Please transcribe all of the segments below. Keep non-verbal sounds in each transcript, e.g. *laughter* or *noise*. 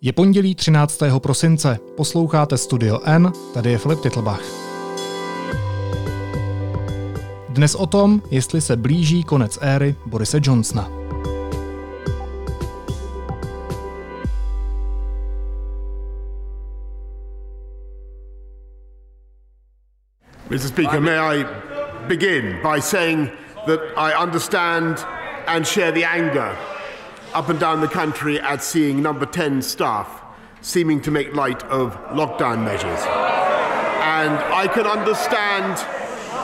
Je pondělí 13. prosince, posloucháte Studio N, tady je Filip Titlbach. Dnes o tom, jestli se blíží konec éry Borise Johnsona. Mr. Speaker, may I begin by saying that I understand and share the anger up and down the country at seeing number 10 staff seeming to make light of lockdown measures. And I can understand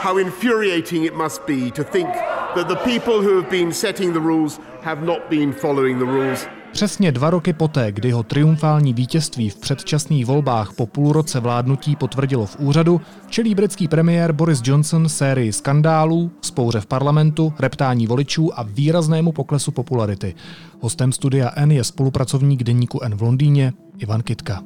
how infuriating it must be to think that the people who have been setting the rules have not been following the rules. Přesně dva roky poté, kdy ho triumfální vítězství v předčasných volbách po půl roce vládnutí potvrdilo v úřadu, čelí britský premiér Boris Johnson sérii skandálů, spouře v parlamentu, reptání voličů a výraznému poklesu popularity. Hostem studia N je spolupracovník deníku N v Londýně Ivan Kitka.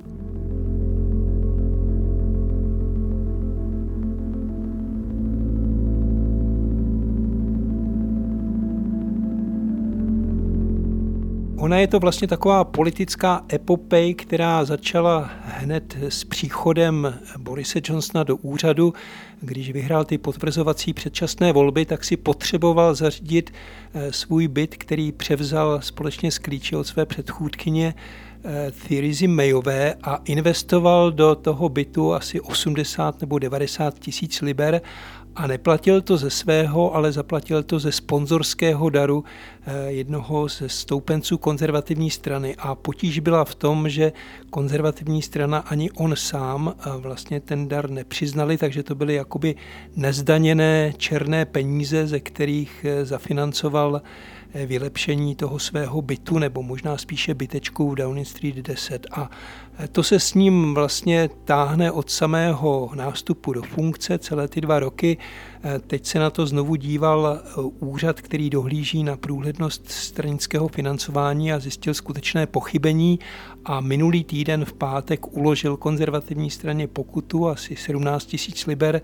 Ona je to vlastně taková politická epopej, která začala hned s příchodem Borise Johnsona do úřadu. Když vyhrál ty potvrzovací předčasné volby, tak si potřeboval zařídit eh, svůj byt, který převzal společně s klíči od své předchůdkyně eh, Theresa Mayové a investoval do toho bytu asi 80 nebo 90 tisíc liber a neplatil to ze svého, ale zaplatil to ze sponzorského daru jednoho ze stoupenců konzervativní strany. A potíž byla v tom, že konzervativní strana ani on sám eh, vlastně ten dar nepřiznali, takže to byly jakoby nezdaněné černé peníze, ze kterých eh, zafinancoval vylepšení toho svého bytu, nebo možná spíše bytečku v Downing Street 10. A to se s ním vlastně táhne od samého nástupu do funkce celé ty dva roky. Teď se na to znovu díval úřad, který dohlíží na průhlednost stranického financování a zjistil skutečné pochybení a minulý týden v pátek uložil konzervativní straně pokutu asi 17 tisíc liber,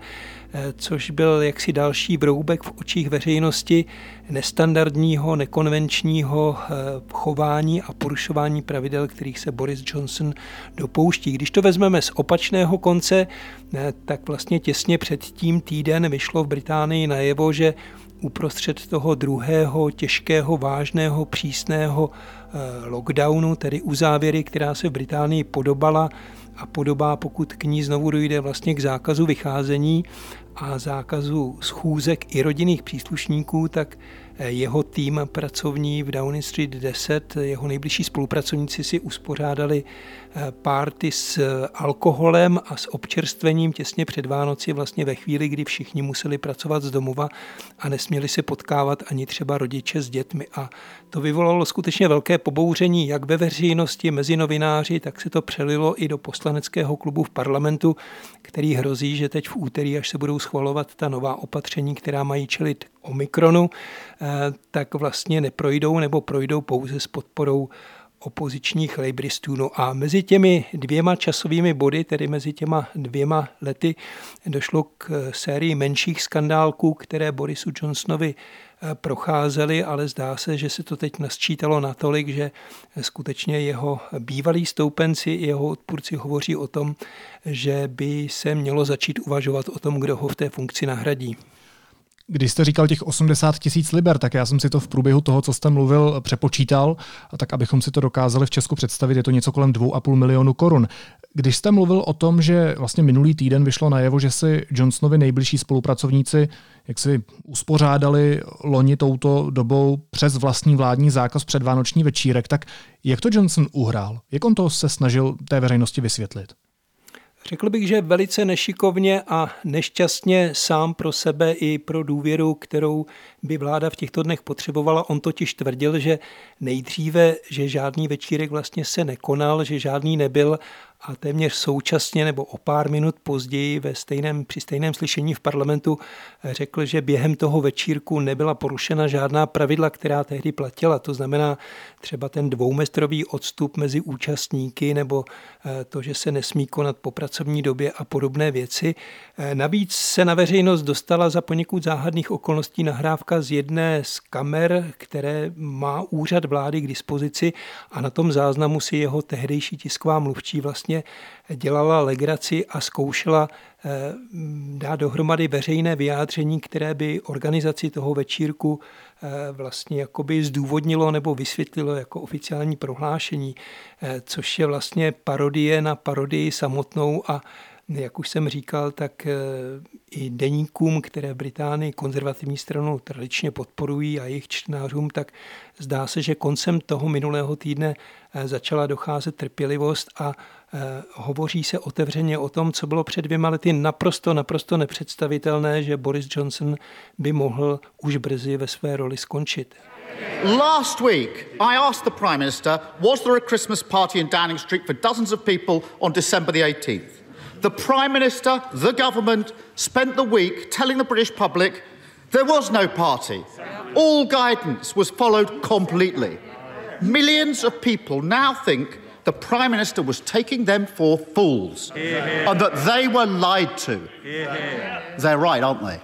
což byl jaksi další broubek v očích veřejnosti nestandardního, nekonvenčního eh, chování a porušování pravidel, kterých se Boris Johnson dopouští. Když to vezmeme z opačného konce, eh, tak vlastně těsně před tím týden vyšlo v Británii najevo, že uprostřed toho druhého těžkého, vážného, přísného eh, lockdownu, tedy uzávěry, která se v Británii podobala a podobá, pokud k ní znovu dojde vlastně k zákazu vycházení a zákazu schůzek i rodinných příslušníků, tak jeho tým pracovní v Downing Street 10, jeho nejbližší spolupracovníci si uspořádali eh, párty s alkoholem a s občerstvením těsně před Vánoci, vlastně ve chvíli, kdy všichni museli pracovat z domova a nesměli se potkávat ani třeba rodiče s dětmi. A to vyvolalo skutečně velké pobouření jak ve veřejnosti, mezi novináři, tak se to přelilo i do poslaneckého klubu v parlamentu, který hrozí, že teď v úterý, až se budou schvalovat ta nová opatření, která mají čelit Omikronu, eh, tak vlastně neprojdou nebo projdou pouze s podporou opozičních lejbristů. No a mezi těmi dvěma časovými body, tedy mezi těma dvěma lety, došlo k sérii menších skandálků, které Borisu Johnsonovi eh, procházely, ale zdá se, že se to teď nasčítalo natolik, že skutečně jeho bývalí stoupenci i jeho odpůrci hovoří o tom, že by se mělo začít uvažovat o tom, kdo ho v té funkci nahradí. Když jste říkal těch 80 tisíc liber, tak já jsem si to v průběhu toho, co jste mluvil, přepočítal, a tak abychom si to dokázali v Česku představit, je to něco kolem 2,5 milionu korun. Když jste mluvil o tom, že vlastně minulý týden vyšlo najevo, že si Johnsonovi nejbližší spolupracovníci jak si uspořádali loni touto dobou přes vlastní vládní zákaz předvánoční večírek, tak jak to Johnson uhrál? Jak on to se snažil té veřejnosti vysvětlit? Řekl bych, že velice nešikovně a nešťastně sám pro sebe i pro důvěru, kterou by vláda v těchto dnech potřebovala. On totiž tvrdil, že nejdříve, že žádný večírek vlastně se nekonal, že žádný nebyl a téměř současně nebo o pár minut později ve stejném, při stejném slyšení v parlamentu řekl, že během toho večírku nebyla porušena žádná pravidla, která tehdy platila. To znamená třeba ten dvoumestrový odstup mezi účastníky nebo eh, to, že se nesmí konat po pracovní době a podobné věci. Eh, navíc se na veřejnost dostala za poněkud záhadných okolností nahrávka z jedné z kamer, které má úřad vlády k dispozici a na tom záznamu si jeho tehdejší tisková mluvčí vlastně dělala legraci a zkoušela eh, dát dohromady veřejné vyjádření, které by organizaci toho večírku eh, vlastně jakoby zdůvodnilo nebo vysvětlilo jako oficiální prohlášení, eh, což je vlastně parodie na parodii samotnou a jak už jsem říkal, tak i deníkům, které v Británii konzervativní stranu tradičně podporují a jejich čtenářům, tak zdá se, že koncem toho minulého týdne začala docházet trpělivost a hovoří se otevřeně o tom, co bylo před dvěma lety naprosto, naprosto nepředstavitelné, že Boris Johnson by mohl už brzy ve své roli skončit. Last week, I asked the Prime Minister, was there a Christmas party in Downing Street for dozens of people on December the 18th? The Prime Minister, the government, spent the week telling the British public there was no party. All guidance was followed completely. Millions of people now think the Prime Minister was taking them for fools and that they were lied to. They're right, aren't they?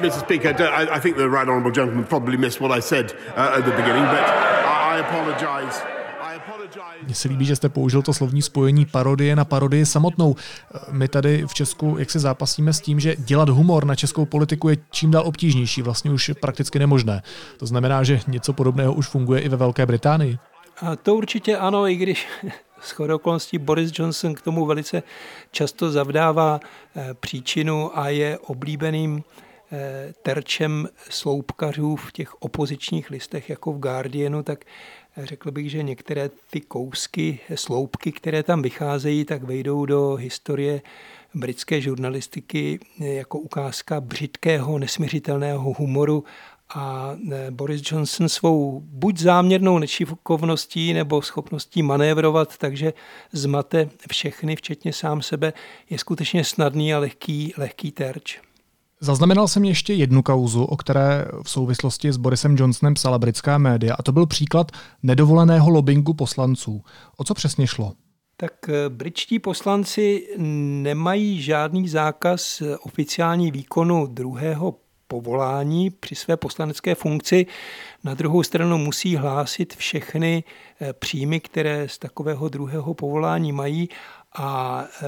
Mr. Speaker, I, I, think the right honourable gentleman probably missed what I said uh, at the beginning, but I, I apologise. Mně se líbí, že jste použil to slovní spojení parodie na parodii samotnou. My tady v Česku, jak se zápasíme s tím, že dělat humor na českou politiku je čím dál obtížnější, vlastně už prakticky nemožné. To znamená, že něco podobného už funguje i ve Velké Británii. A to určitě ano, i když *laughs* shodou okolností Boris Johnson k tomu velice často zavdává eh, příčinu a je oblíbeným eh, terčem sloupkařů v těch opozičních listech jako v Guardianu, tak Řekl bych, že některé ty kousky, sloupky, které tam vycházejí, tak vejdou do historie britské žurnalistiky jako ukázka břitkého, nesměřitelného humoru a e, Boris Johnson svou buď záměrnou nešikovností nebo schopností manévrovat, takže zmate všechny, včetně sám sebe, je skutečně snadný a lehký, lehký terč. Zaznamenal jsem ještě jednu kauzu, o které v souvislosti s Borisem Johnsonem psala britská média, a to byl příklad nedovoleného lobbingu poslanců. O co přesně šlo? Tak eh, britští poslanci nemají žádný zákaz oficiální výkonu druhého povolání při své poslanecké funkci. Na druhou stranu musí hlásit všechny eh, příjmy, které z takového druhého povolání mají a eh,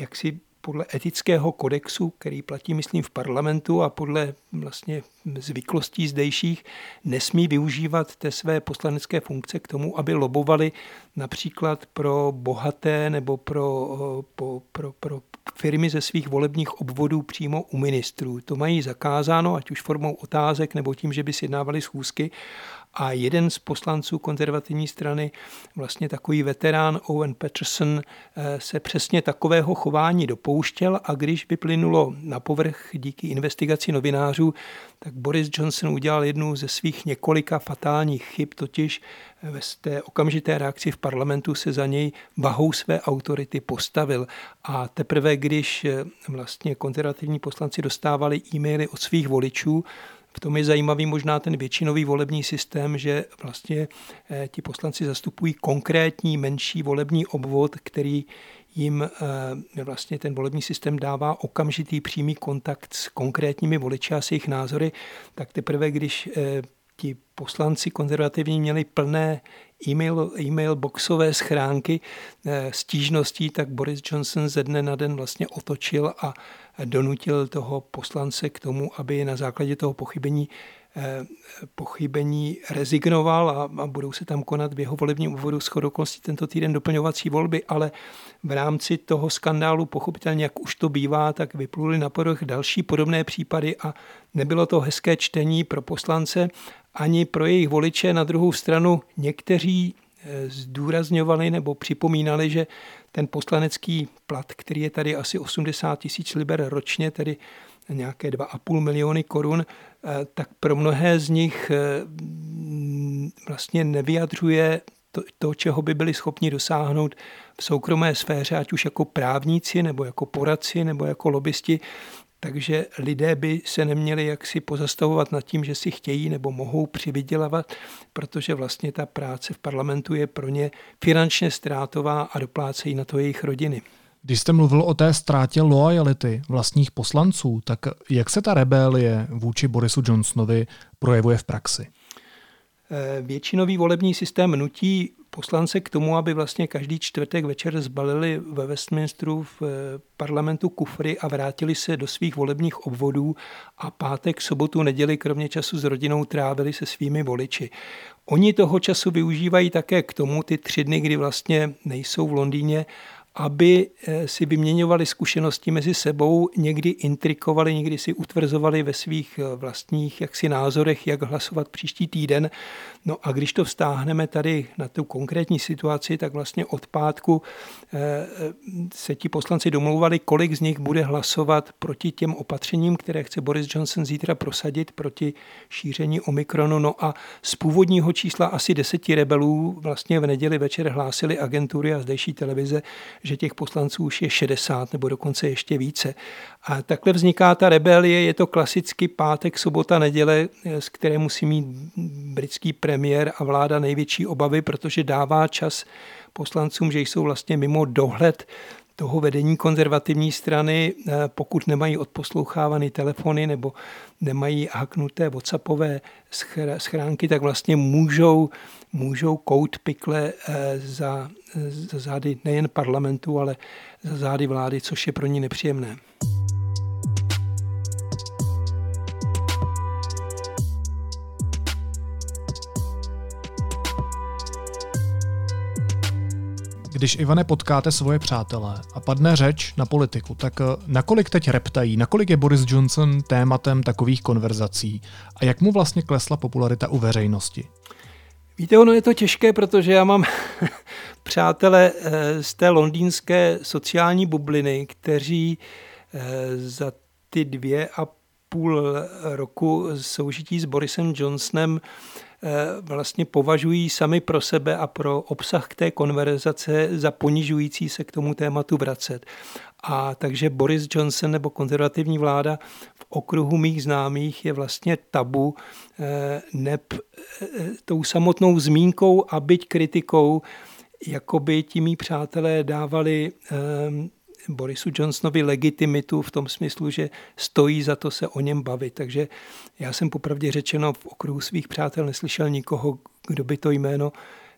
jak si podle etického kodexu, který platí, myslím, v parlamentu a podle vlastně zvyklostí zdejších, nesmí využívat té své poslanecké funkce k tomu, aby lobovali například pro bohaté nebo pro, pro, pro, pro firmy ze svých volebních obvodů přímo u ministrů. To mají zakázáno, ať už formou otázek nebo tím, že by si jednávali schůzky a jeden z poslanců konzervativní strany, vlastně takový veterán Owen Peterson, eh, se přesně takového chování dopouštěl a když vyplynulo na povrch díky investigaci novinářů, tak Boris Johnson udělal jednu ze svých několika fatálních chyb, totiž ve té okamžité reakci v parlamentu se za něj vahou své autority postavil. A teprve, když eh, vlastně konzervativní poslanci dostávali e-maily od svých voličů, v tom je zajímavý možná ten většinový volební systém, že vlastně eh, ti poslanci zastupují konkrétní menší volební obvod, který jim eh, vlastně ten volební systém dává okamžitý přímý kontakt s konkrétními voliči a s jejich názory, tak teprve, když eh, ti poslanci konzervativní měli plné e-mail, e-mail boxové schránky stížností, tak Boris Johnson ze dne na den vlastně otočil a donutil toho poslance k tomu, aby na základě toho pochybení eh, pochybení rezignoval a, a budou se tam konat v jeho volebním úvodu s chodoklostí tento týden doplňovací volby, ale v rámci toho skandálu pochopitelně, jak už to bývá, tak vypluly na povrch další podobné případy a nebylo to hezké čtení pro poslance ani pro jejich voliče. Na druhou stranu někteří eh, zdůrazňovali nebo připomínali, že ten poslanecký plat, který je tady asi 80 tisíc liber ročně, tedy nějaké 2,5 miliony korun, eh, tak pro mnohé z nich eh, vlastně nevyjadřuje to, to, čeho by byli schopni dosáhnout v soukromé sféře, ať už jako právníci, nebo jako poradci, nebo jako lobbysti, takže lidé by se neměli jaksi pozastavovat nad tím, že si chtějí nebo mohou přivydělávat, protože vlastně ta práce v parlamentu je pro ně finančně ztrátová a doplácejí na to jejich rodiny. Když jste mluvil o té ztrátě loajality vlastních poslanců, tak jak se ta rebelie vůči Borisu Johnsonovi projevuje v praxi? Eh, většinový volební systém nutí poslance k tomu, aby vlastně každý čtvrtek večer zbalili ve Westminsteru v eh, parlamentu kufry a vrátili se do svých volebních obvodů a pátek, sobotu, neděli, kromě času s rodinou, trávili se svými voliči. Oni toho času využívají také k tomu, ty tři dny, kdy vlastně nejsou v Londýně, aby eh, si vyměňovali zkušenosti mezi sebou, někdy intrikovali, někdy si utvrzovali ve svých eh, vlastních jaksi názorech, jak hlasovat příští týden. No a když to vztáhneme tady na tu konkrétní situaci, tak vlastně od pátku eh, se ti poslanci domlouvali, kolik z nich bude hlasovat proti těm opatřením, které chce Boris Johnson zítra prosadit proti šíření Omikronu. No a z původního čísla asi deseti rebelů vlastně v neděli večer hlásili agentury a zdejší televize, že těch poslanců už je 60 nebo dokonce ještě více. A takhle vzniká ta rebelie, je to klasicky pátek, sobota, neděle, z které musí mít britský premiér a vláda největší obavy, protože dává čas poslancům, že jsou vlastně mimo dohled toho vedení konzervativní strany, eh, pokud nemají odposlouchávané telefony nebo nemají haknuté WhatsAppové schránky, tak vlastně můžou, můžou kout pikle eh, za, za zády nejen parlamentu, ale za zády vlády, což je pro ní nepříjemné. Když, Ivane, potkáte svoje přátele a padne řeč na politiku, tak eh, nakolik teď reptají, nakolik je Boris Johnson tématem takových konverzací a jak mu vlastně klesla popularita u veřejnosti? Víte, ono je to těžké, protože já mám *laughs* přátele eh, z té londýnské sociální bubliny, kteří eh, za ty dvě a půl roku soužití s Borisem Johnsonem vlastně považují sami pro sebe a pro obsah té konverzace za ponižující se k tomu tématu vracet. A takže Boris Johnson nebo konzervativní vláda v okruhu mých známých je vlastně tabu eh, neb eh, tou samotnou zmínkou a byť kritikou, jako by ti mý přátelé dávali Borisu Johnsonovi legitimitu v tom smyslu, že stojí za to se o něm bavit. Takže já jsem popravdě řečeno v okruhu svých přátel neslyšel nikoho, kdo by to jméno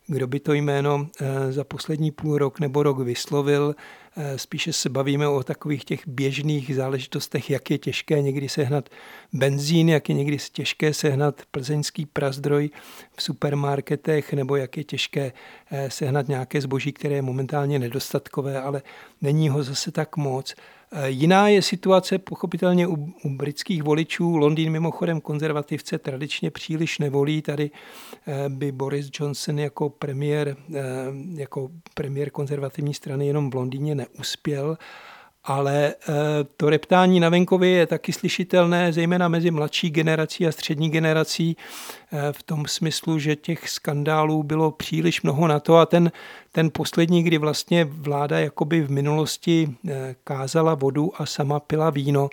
kdo by to jméno eh, za poslední půl rok nebo rok vyslovil. Eh, spíše se bavíme o takových těch běžných záležitostech, jak je těžké někdy sehnat benzín, jak je někdy těžké sehnat plzeňský prazdroj v supermarketech, nebo jak je těžké eh, sehnat nějaké zboží, které je momentálně nedostatkové, ale není ho zase tak moc. Eh, jiná je situace pochopitelně u, u britských voličů. Londýn mimochodem konzervativce tradičně příliš nevolí. Tady eh, by Boris Johnson jako premiér, eh, jako premiér konzervativní strany jenom v Londýně neuspěl ale eh, to reptání na venkově je taky slyšitelné, zejména mezi mladší generací a střední generací, eh, v tom smyslu, že těch skandálů bylo příliš mnoho na to. A ten, ten poslední, kdy vlastně vláda jakoby v minulosti eh, kázala vodu a sama pila víno,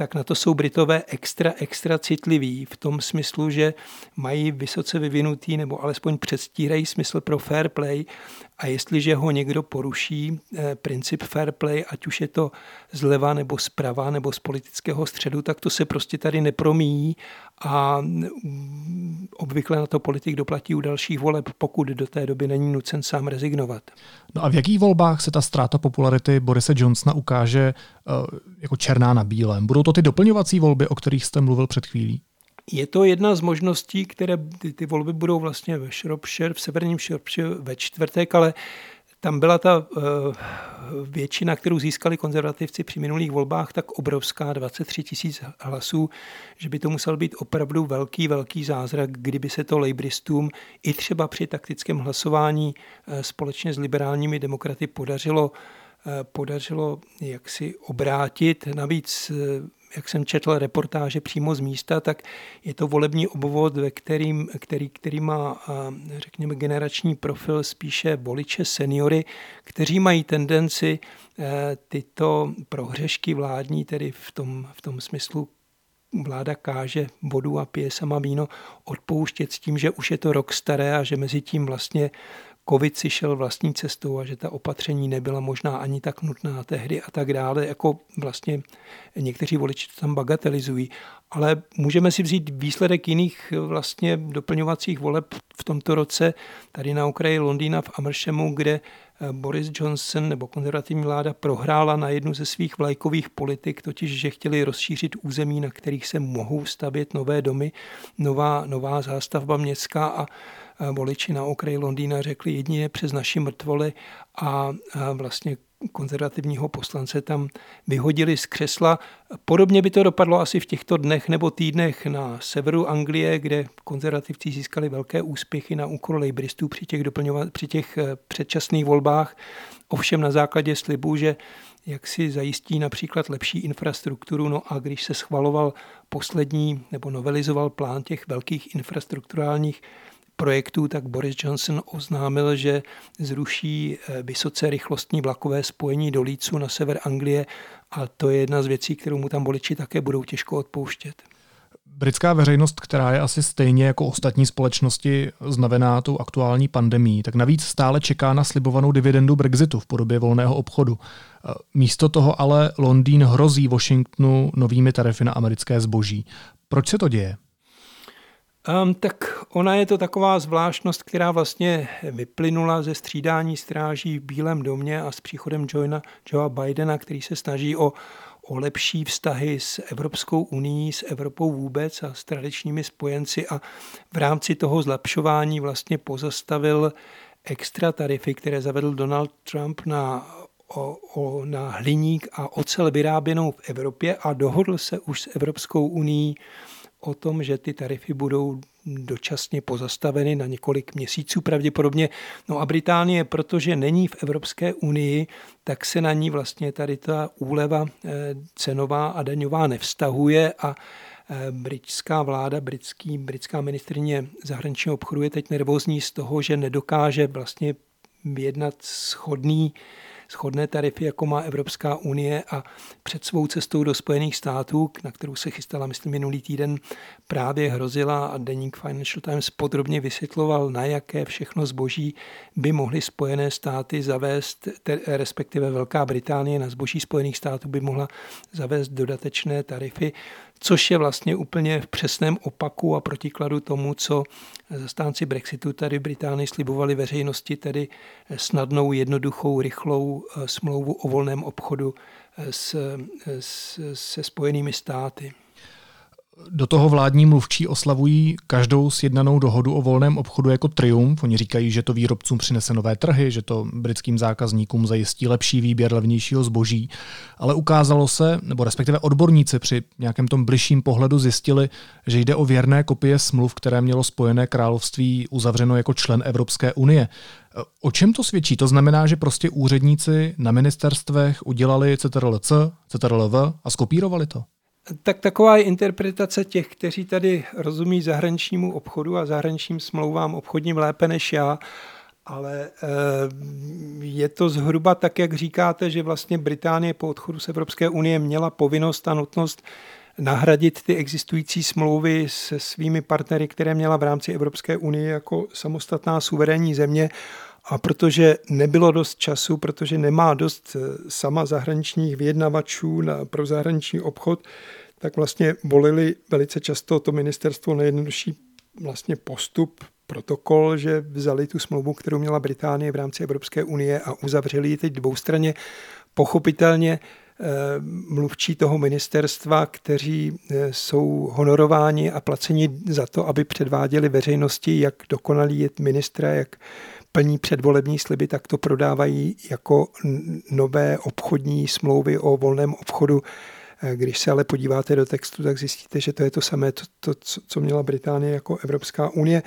tak na to jsou Britové extra, extra citliví v tom smyslu, že mají vysoce vyvinutý nebo alespoň předstírají smysl pro fair play a jestliže ho někdo poruší eh, princip fair play, ať už je to zleva nebo zprava nebo z politického středu, tak to se prostě tady nepromíjí a mm, obvykle na to politik doplatí u dalších voleb, pokud do té doby není nucen sám rezignovat. No a v jakých volbách se ta ztráta popularity Borise Johnsona ukáže uh, jako černá na bílém? Budou to ty doplňovací volby, o kterých jste mluvil před chvílí? Je to jedna z možností, které ty, ty volby budou vlastně ve Shropshire, v severním Shropshire ve čtvrtek, ale tam byla ta uh, většina, kterou získali konzervativci při minulých volbách, tak obrovská, 23 tisíc hlasů, že by to musel být opravdu velký, velký zázrak, kdyby se to lejbristům i třeba při taktickém hlasování uh, společně s liberálními demokraty podařilo uh, podařilo jaksi obrátit. Navíc jak jsem četl reportáže přímo z místa, tak je to volební obvod, ve kterým, který, který má, řekněme, generační profil spíše voliče seniory, kteří mají tendenci eh, tyto prohřešky vládní, tedy v tom, v tom smyslu vláda káže vodu a pije sama víno, odpouštět s tím, že už je to rok staré a že mezi tím vlastně covid si šel vlastní cestou a že ta opatření nebyla možná ani tak nutná tehdy a tak dále. Jako vlastně někteří voliči to tam bagatelizují. Ale můžeme si vzít výsledek jiných vlastně doplňovacích voleb v tomto roce tady na okraji Londýna v Amershemu, kde Boris Johnson nebo konzervativní vláda prohrála na jednu ze svých vlajkových politik, totiž, že chtěli rozšířit území, na kterých se mohou stavět nové domy, nová, nová zástavba městská a voliči na okraji Londýna řekli jedině přes naši mrtvoly a vlastně konzervativního poslance tam vyhodili z křesla. Podobně by to dopadlo asi v těchto dnech nebo týdnech na severu Anglie, kde konzervativci získali velké úspěchy na úkor lejbristů při těch, při těch eh, předčasných volbách. Ovšem na základě slibu, že jak si zajistí například lepší infrastrukturu. No a když se schvaloval poslední nebo novelizoval plán těch velkých infrastrukturálních projektů, tak Boris Johnson oznámil, že zruší eh, vysoce rychlostní vlakové spojení do Lícu na sever Anglie a to je jedna z věcí, kterou mu tam voliči také budou těžko odpouštět. Britská veřejnost, která je asi stejně jako ostatní společnosti znavená tou aktuální pandemí, tak navíc stále čeká na slibovanou dividendu Brexitu v podobě volného obchodu. Eh, místo toho ale Londýn hrozí Washingtonu novými tarify na americké zboží. Proč se to děje? Um, tak ona je to taková zvláštnost, která vlastně vyplynula ze střídání stráží v Bílém domě a s příchodem Joea, Joea Bidena, který se snaží o, o lepší vztahy s Evropskou unii, s Evropou vůbec a s tradičními spojenci a v rámci toho zlepšování vlastně pozastavil extra tarify, které zavedl Donald Trump na o, o, na hliník a ocel vyráběnou v Evropě a dohodl se už s Evropskou unii o tom, že ty tarify budou dočasně pozastaveny na několik měsíců pravděpodobně. No a Británie, protože není v Evropské unii, tak se na ní vlastně tady ta úleva eh, cenová a daňová nevztahuje a eh, britská vláda, britský, britská ministrině zahraničního obchodu je teď nervózní z toho, že nedokáže vlastně vyjednat schodný shodné tarify, jako má Evropská unie a před svou cestou do Spojených států, na kterou se chystala, myslím, minulý týden, právě hrozila a deník Financial Times podrobně vysvětloval, na jaké všechno zboží by mohly Spojené státy zavést, respektive Velká Británie na zboží Spojených států by mohla zavést dodatečné tarify což je vlastně úplně v přesném opaku a protikladu tomu, co zastánci Brexitu tady v Británii slibovali veřejnosti, tedy snadnou, jednoduchou, rychlou eh, smlouvu o volném obchodu eh, s, eh, s, se spojenými státy. Do toho vládní mluvčí oslavují každou sjednanou dohodu o volném obchodu jako triumf. Oni říkají, že to výrobcům přinese nové trhy, že to britským zákazníkům zajistí lepší výběr levnějšího zboží. Ale ukázalo se, nebo respektive odborníci při nějakém tom bližším pohledu zjistili, že jde o věrné kopie smluv, které mělo Spojené království uzavřeno jako člen Evropské unie. O čem to svědčí? To znamená, že prostě úředníci na ministerstvech udělali CTRL-C, CTRL-V a skopírovali to? Tak taková je interpretace těch, kteří tady rozumí zahraničnímu obchodu a zahraničním smlouvám obchodním lépe než já, ale eh, je to zhruba tak, jak říkáte, že vlastně Británie po odchodu z Evropské unie měla povinnost a nutnost nahradit ty existující smlouvy se svými partnery, které měla v rámci Evropské unie jako samostatná suverénní země. A protože nebylo dost času, protože nemá dost eh, sama zahraničních vyjednavačů na, pro zahraniční obchod, tak vlastně volili velice často to ministerstvo nejjednodušší vlastně postup, protokol, že vzali tu smlouvu, kterou měla Británie v rámci Evropské unie a uzavřeli ji teď dvoustraně. Pochopitelně eh, mluvčí toho ministerstva, kteří eh, jsou honorováni a placeni za to, aby předváděli veřejnosti, jak dokonalý je ministra, jak plní předvolební sliby, tak to prodávají jako nové obchodní smlouvy o volném obchodu Když se ale podíváte do textu, tak zjistíte, že to je to samé, to, to co měla Británie jako Evropská unie.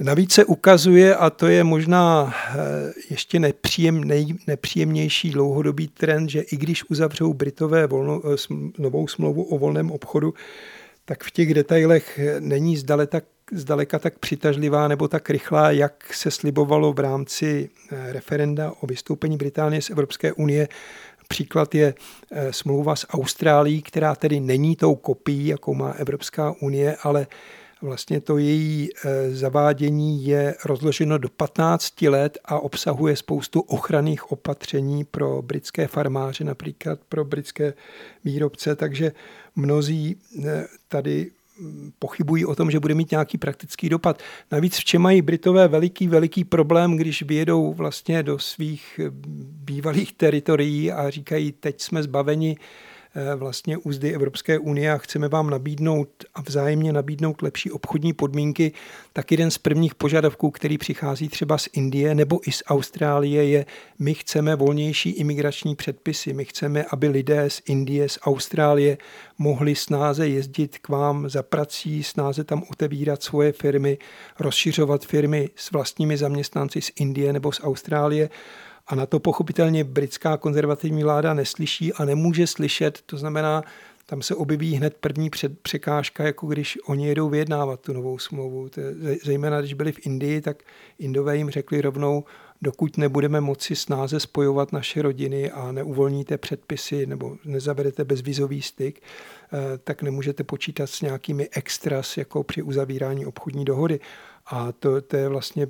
Navíc se ukazuje, a to je možná ještě nepříjem, nej, nepříjemnější dlouhodobý trend, že i když uzavřou Britové volno, novou smlouvu o volném obchodu, tak v těch detailech není zdaleka tak, zdaleka tak přitažlivá nebo tak rychlá, jak se slibovalo v rámci eh, referenda o vystoupení Británie z Evropské unie. Příklad je eh, smlouva s Austrálií, která tedy není tou kopií, jakou má Evropská unie, ale Vlastně to její eh, zavádění je rozloženo do 15 let a obsahuje spoustu ochranných opatření pro britské farmáře, například pro britské výrobce, takže mnozí tady pochybují o tom, že bude mít nějaký praktický dopad. Navíc v čem mají Britové veliký, veliký problém, když vyjedou vlastně do svých hm, bývalých teritorií a říkají, teď jsme zbaveni Eh, vlastně úzdy Evropské unie a chceme vám nabídnout a vzájemně nabídnout lepší obchodní podmínky, tak jeden z prvních požadavků, který přichází třeba z Indie nebo i z Austrálie, je, my chceme volnější imigrační předpisy, my chceme, aby lidé z Indie, z Austrálie mohli snáze jezdit k vám za prací, snáze tam otevírat svoje firmy, rozšiřovat firmy s vlastními zaměstnanci z Indie nebo z Austrálie a na to pochopitelně britská konzervativní vláda neslyší a nemůže slyšet. To znamená, tam se objeví hned první před, překážka, jako když oni jedou vyjednávat tu novou smlouvu. Zejména když byli v Indii, tak Indové jim řekli rovnou, dokud nebudeme moci snáze spojovat naše rodiny a neuvolníte předpisy nebo nezavedete bezvizový styk, eh, tak nemůžete počítat s nějakými extras jako při uzavírání obchodní dohody. A to, to je vlastně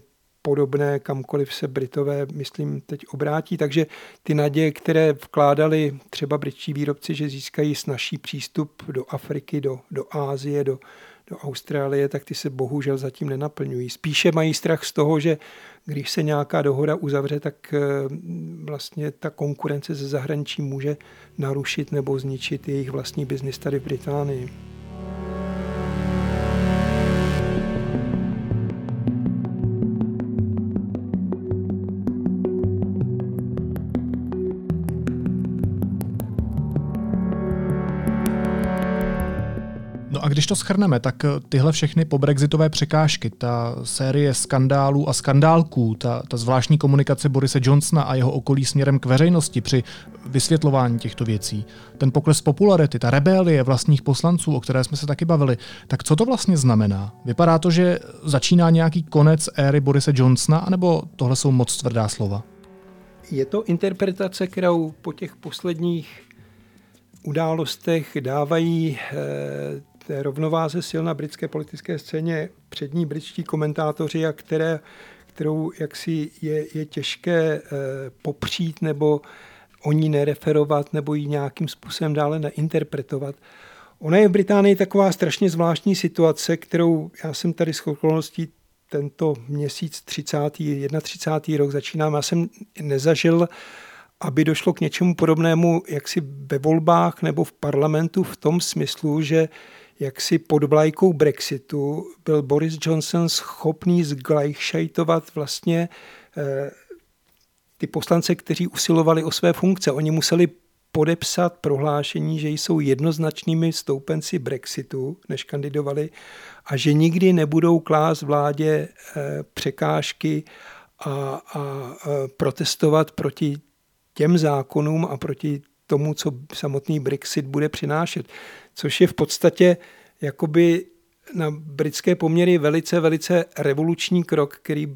podobné kamkoliv se Britové, myslím, teď obrátí. Takže ty naděje, které vkládali třeba britští výrobci, že získají snažší přístup do Afriky, do, do Ázie, do, do Austrálie, tak ty se bohužel zatím nenaplňují. Spíše mají strach z toho, že když se nějaká dohoda uzavře, tak eh, vlastně ta konkurence ze zahraničí může narušit nebo zničit jejich vlastní biznis tady v Británii. Když to schrneme, tak eh, tyhle všechny pobrexitové překážky, ta série skandálů a skandálků, ta, ta zvláštní komunikace Borise Johnsona a jeho okolí směrem k veřejnosti při vysvětlování těchto věcí, ten pokles popularity, ta rebelie vlastních poslanců, o které jsme se taky bavili, tak co to vlastně znamená? Vypadá to, že začíná nějaký konec éry Borise Johnsona, anebo tohle jsou moc tvrdá slova? Je to interpretace, kterou po těch posledních událostech dávají eh, té rovnováze sil na britské politické scéně přední britští komentátoři, a které, kterou jaksi je, je těžké e, popřít nebo o ní nereferovat nebo ji nějakým způsobem dále neinterpretovat. Ona je v Británii taková strašně zvláštní situace, kterou já jsem tady s okolností tento měsíc 30. 31. rok začínám. Já jsem nezažil, aby došlo k něčemu podobnému jaksi ve volbách nebo v parlamentu v tom smyslu, že jaksi pod vlajkou Brexitu byl Boris Johnson schopný zglajšajtovat vlastně eh, ty poslance, kteří usilovali o své funkce. Oni museli podepsat prohlášení, že jsou jednoznačnými stoupenci Brexitu, než kandidovali, a že nikdy nebudou klást vládě eh, překážky a, a, a protestovat proti těm zákonům a proti tomu, co samotný Brexit bude přinášet. Což je v podstatě jakoby na britské poměry velice, velice revoluční krok, který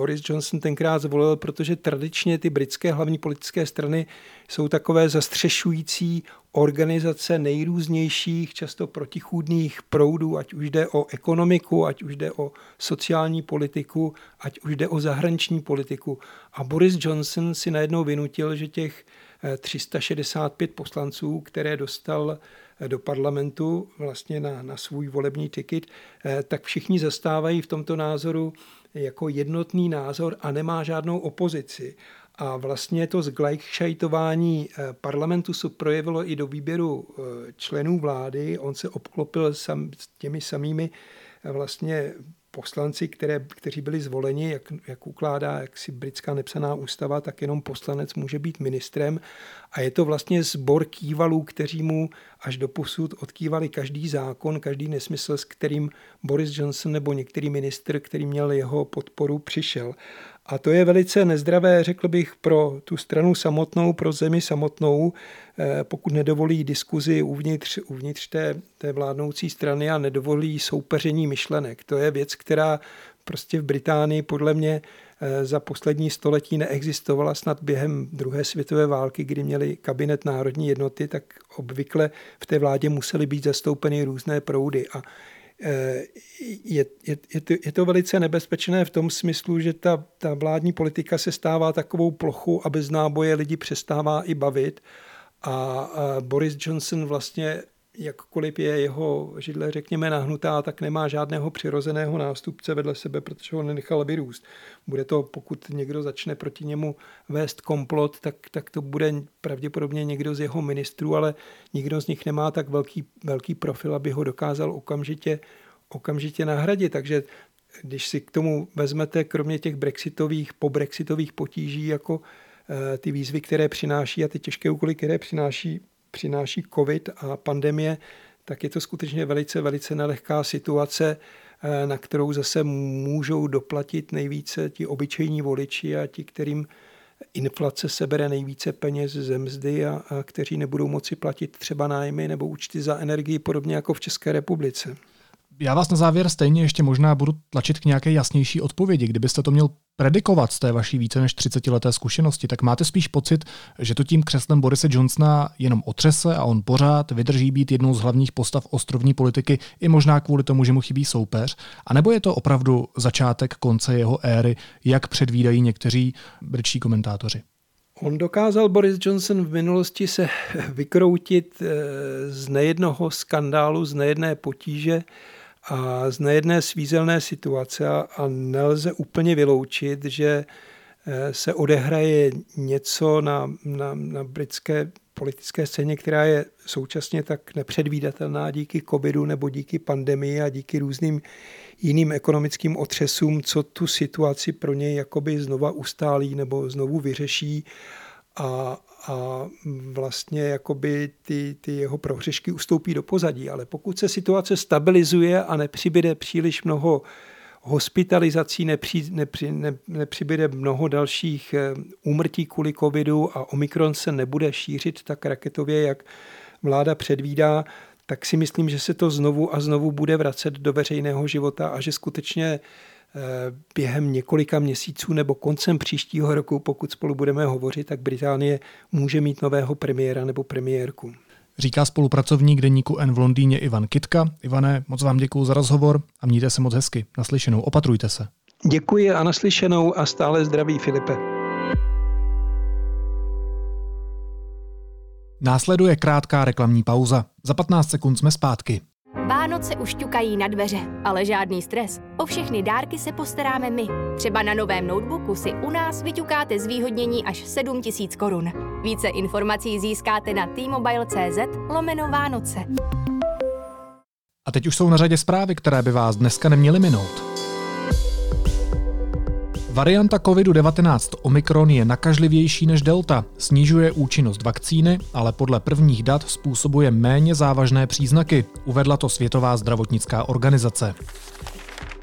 Boris Johnson tenkrát zvolil, protože tradičně ty britské hlavní politické strany jsou takové zastřešující organizace nejrůznějších, často protichůdných proudů, ať už jde o ekonomiku, ať už jde o sociální politiku, ať už jde o zahraniční politiku. A Boris Johnson si najednou vynutil, že těch 365 poslanců, které dostal eh, do parlamentu vlastně na, na svůj volební tiket, eh, tak všichni zastávají v tomto názoru jako jednotný názor a nemá žádnou opozici. A vlastně to zglajšajtování eh, parlamentu se projevilo i do výběru členů vlády. On se obklopil sam, těmi samými vlastně poslanci, které, kteří byli zvoleni, jak, jak ukládá jak si britská nepsaná ústava, tak jenom poslanec může být ministrem. A je to vlastně sbor kývalů, kteří mu až do posud odkývali každý zákon, každý nesmysl, s kterým Boris Johnson nebo některý minister, který měl jeho podporu, přišel. A to je velice nezdravé, řekl bych, pro tu stranu samotnou, pro zemi samotnou, eh, pokud nedovolí diskuzi uvnitř, uvnitř té, té vládnoucí strany a nedovolí soupeření myšlenek. To je věc, která prostě v Británii podle mě eh, za poslední století neexistovala snad během druhé světové války, kdy měli kabinet národní jednoty, tak obvykle v té vládě musely být zastoupeny různé proudy. A je, je, je, to, je to velice nebezpečné v tom smyslu, že ta, ta vládní politika se stává takovou plochu a bez náboje lidi přestává i bavit. A Boris Johnson vlastně jakkoliv je jeho židle, řekněme, nahnutá, tak nemá žádného přirozeného nástupce vedle sebe, protože ho nenechal vyrůst. Bude to, pokud někdo začne proti němu vést komplot, tak, tak to bude pravděpodobně někdo z jeho ministrů, ale nikdo z nich nemá tak velký, velký profil, aby ho dokázal okamžitě, okamžitě nahradit. Takže když si k tomu vezmete, kromě těch brexitových, po brexitových potíží, jako eh, ty výzvy, které přináší a ty těžké úkoly, které přináší přináší covid a pandemie, tak je to skutečně velice, velice nelehká situace, eh, na kterou zase můžou doplatit nejvíce ti obyčejní voliči a ti, kterým inflace sebere nejvíce peněz ze mzdy a, a kteří nebudou moci platit třeba nájmy nebo účty za energii, podobně jako v České republice. Já vás na závěr stejně ještě možná budu tlačit k nějaké jasnější odpovědi. Kdybyste to měl predikovat z té vaší více než 30 leté zkušenosti, tak máte spíš pocit, že to tím křeslem Borise Johnsona jenom otřese a on pořád vydrží být jednou z hlavních postav ostrovní politiky, i možná kvůli tomu, že mu chybí soupeř? A nebo je to opravdu začátek konce jeho éry, jak předvídají někteří britští komentátoři? On dokázal Boris Johnson v minulosti se vykroutit eh, z nejednoho skandálu, z nejedné potíže, a z nejedné svízelné situace a nelze úplně vyloučit, že eh, se odehraje něco na, na, na britské politické scéně, která je současně tak nepředvídatelná díky covidu nebo díky pandemii a díky různým jiným ekonomickým otřesům, co tu situaci pro něj jakoby znova ustálí nebo znovu vyřeší. A, a vlastně jakoby ty, ty jeho prohřešky ustoupí do pozadí. Ale pokud se situace stabilizuje a nepřibyde příliš mnoho hospitalizací, nepři, nepři, ne, nepřibyde mnoho dalších eh, úmrtí kvůli covidu a Omikron se nebude šířit tak raketově, jak vláda předvídá, tak si myslím, že se to znovu a znovu bude vracet do veřejného života a že skutečně během několika měsíců nebo koncem příštího roku, pokud spolu budeme hovořit, tak Británie může mít nového premiéra nebo premiérku. Říká spolupracovník deníku N v Londýně Ivan Kitka. Ivane, moc vám děkuji za rozhovor a mějte se moc hezky. Naslyšenou, opatrujte se. Děkuji a naslyšenou a stále zdraví Filipe. Následuje krátká reklamní pauza. Za 15 sekund jsme zpátky. Vánoce už ťukají na dveře, ale žádný stres. O všechny dárky se postaráme my. Třeba na novém notebooku si u nás vyťukáte zvýhodnění až 7000 korun. Více informací získáte na t-mobile.cz lomeno Vánoce. A teď už jsou na řadě zprávy, které by vás dneska neměly minout. Varianta COVID-19 Omikron je nakažlivější než Delta, snižuje účinnost vakcíny, ale podle prvních dat způsobuje méně závažné příznaky, uvedla to Světová zdravotnická organizace.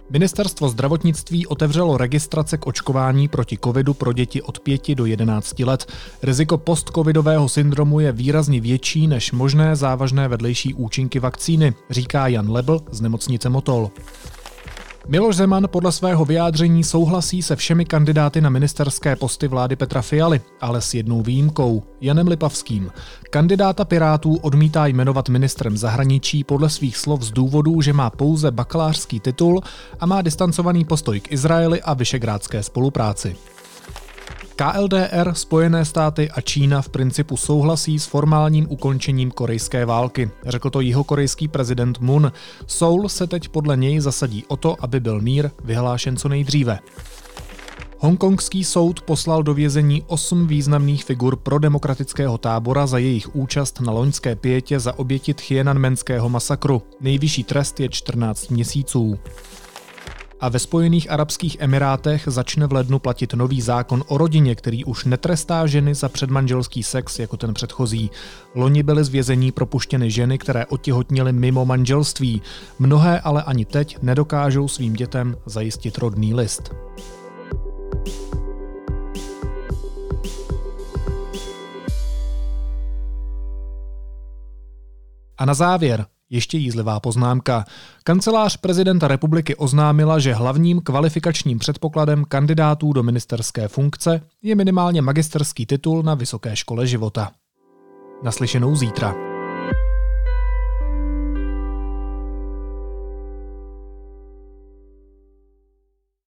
Ministerstvo zdravotnictví otevřelo registrace k očkování proti covidu pro děti od 5 do 11 let. Riziko postcovidového syndromu je výrazně větší než možné závažné vedlejší účinky vakcíny, říká Jan Lebl z nemocnice Motol. Miloš Zeman podle svého vyjádření souhlasí se všemi kandidáty na ministerské posty vlády Petra Fialy, ale s jednou výjimkou, Janem Lipavským. Kandidáta Pirátů odmítá jmenovat ministrem zahraničí podle svých slov z důvodu, že má pouze bakalářský titul a má distancovaný postoj k Izraeli a vyšegrádské spolupráci. KLDR, Spojené státy a Čína v principu souhlasí s formálním ukončením korejské války, řekl to jihokorejský prezident Moon. Seoul se teď podle něj zasadí o to, aby byl mír vyhlášen co nejdříve. Hongkongský soud poslal do vězení osm významných figur pro demokratického tábora za jejich účast na loňské pětě za oběti Tiananmenského masakru. Nejvyšší trest je 14 měsíců. A ve Spojených Arabských Emirátech začne v lednu platit nový zákon o rodině, který už netrestá ženy za předmanželský sex jako ten předchozí. Loni byly z vězení propuštěny ženy, které otěhotněly mimo manželství. Mnohé ale ani teď nedokážou svým dětem zajistit rodný list. A na závěr ještě jízlivá poznámka. Kancelář prezidenta republiky oznámila, že hlavním kvalifikačním předpokladem kandidátů do ministerské funkce je minimálně magisterský titul na Vysoké škole života. Naslyšenou zítra.